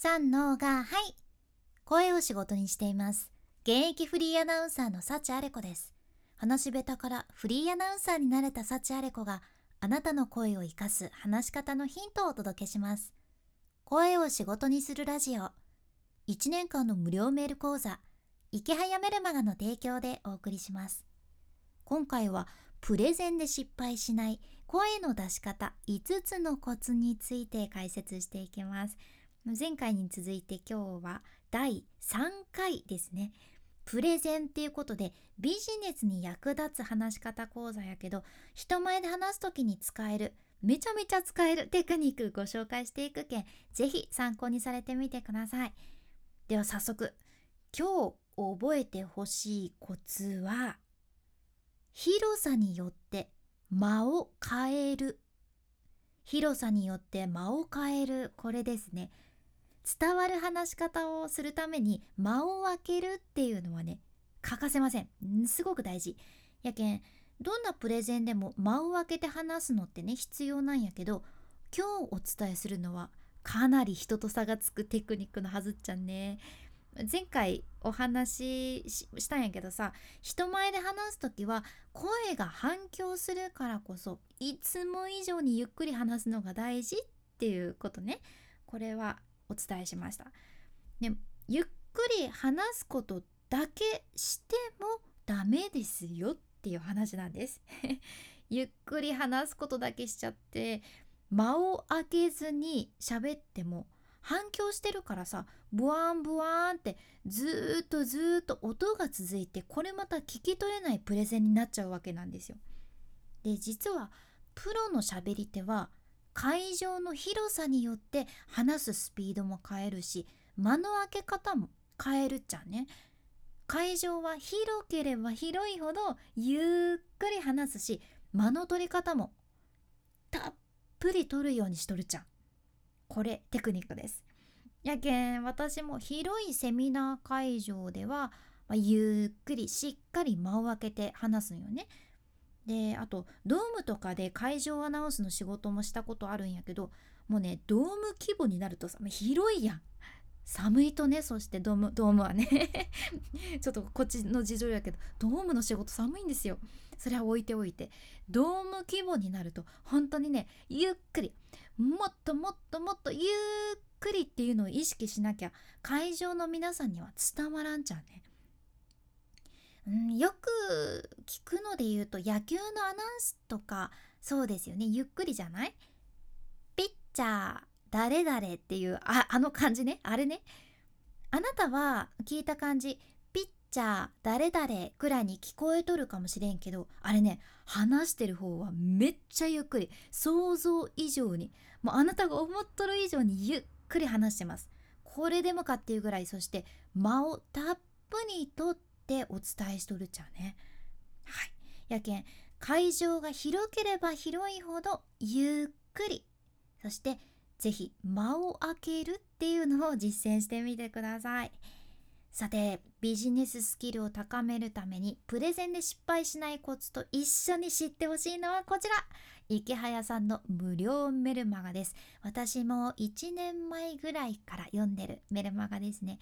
三のがはい。声を仕事にしています。現役フリーアナウンサーの幸あれ子です。話し下手からフリーアナウンサーになれた幸あれ子があなたの声を生かす話し方のヒントをお届けします。声を仕事にするラジオ。1年間の無料メール講座。池早メルマガの提供でお送りします。今回はプレゼンで失敗しない声の出し方5つのコツについて解説していきます。前回に続いて今日は第3回ですね。プレゼンっていうことでビジネスに役立つ話し方講座やけど人前で話す時に使えるめちゃめちゃ使えるテクニックご紹介していくけんぜひ参考にされてみてください。では早速今日覚えてほしいコツは広さによって間を変える。広さによって間を変える。これですね。伝わる話し方をするために間を空けるっていうのはね欠かせません。すごく大事。やけんどんなプレゼンでも間を空けて話すのってね必要なんやけど今日お伝えするのはかなり人と差がつくテクニックのはずっちゃんね。前回お話ししたんやけどさ人前で話す時は声が反響するからこそいつも以上にゆっくり話すのが大事っていうことね。これはお伝えしました。でゆっくり話すことだけしてもダメですよっていう話なんです。ゆっくり話すことだけしちゃって間を空けずに喋っても反響してるからさブワンブワンってずっとずっと音が続いてこれまた聞き取れないプレゼンになっちゃうわけなんですよ。で実はプロの喋り手は会場の広さによって話すスピードも変えるし間の開け方も変えるっちゃね。会場は広ければ広いほどゆっくり話すし間の取り方もたっぷり取るようにしとるちゃん。これテクニックです。やけん私も広いセミナー会場では、まあ、ゆっくりしっかり間を空けて話すんよね。であとドームとかで会場アナウンスの仕事もしたことあるんやけどもうねドーム規模になるとさ広いやん。寒いとねそしてドームドームはね ちょっとこっちの事情やけどドームの仕事寒いんですよ。それは置いておいて。ドーム規模になると本当にねゆっくりもっともっともっとゆっくりっていうのを意識しなきゃ会場の皆さんには伝わらんちゃうね。うん、よく聞くので言うと野球のアナウンスとかそうですよね。ゆっくりじゃない？ピッチャー誰々っていうああの感じね。あれね。あなたは聞いた感じピッチャー誰々くらいに聞こえとるかもしれんけどあれね話してる方はめっちゃゆっくり想像以上にもうあなたが思っとる以上にゆっくり話してます。これでもかっていうぐらいそして間をたっぷりとってお伝えしとるっちゃうね。はい。やけん会場が広ければ広いほどゆっくり。そして是非間を空けるっていうのを実践してみてください。さてビジネススキルを高めるためにプレゼンで失敗しないコツと一緒に知ってほしいのはこちら。池早さんの無料メルマガです。私も1年前ぐらいから読んでるメルマガですね。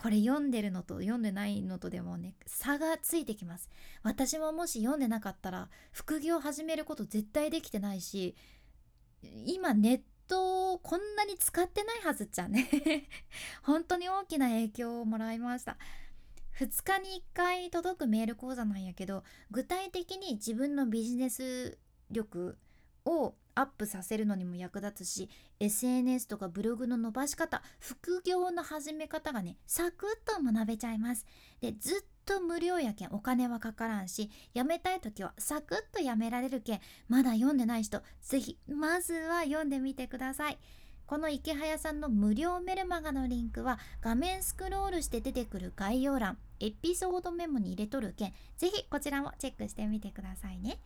これ読んでるのと読んでないのとでもね差がついてきます。私ももし読んでなかったら副業始めること絶対できてないし今ネットをこんなに使ってないはずっちゃね。本当に大きな影響をもらいました。2日に1回届くメール講座なんやけど具体的に自分のビジネス力をアップさせるのにも役立つし SNS とかブログの伸ばし方副業の始め方がねサクッと学べちゃいます。でずっと無料やけんお金はかからんしやめたい時はサクッとやめられるけんまだ読んでない人是非まずは読んでみてください。この池早さんの無料メルマガのリンクは画面スクロールして出てくる概要欄エピソードメモに入れとるけんぜひこちらもチェックしてみてくださいね。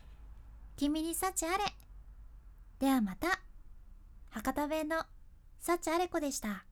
君に幸あれ。ではまた博多弁の幸あれ子でした。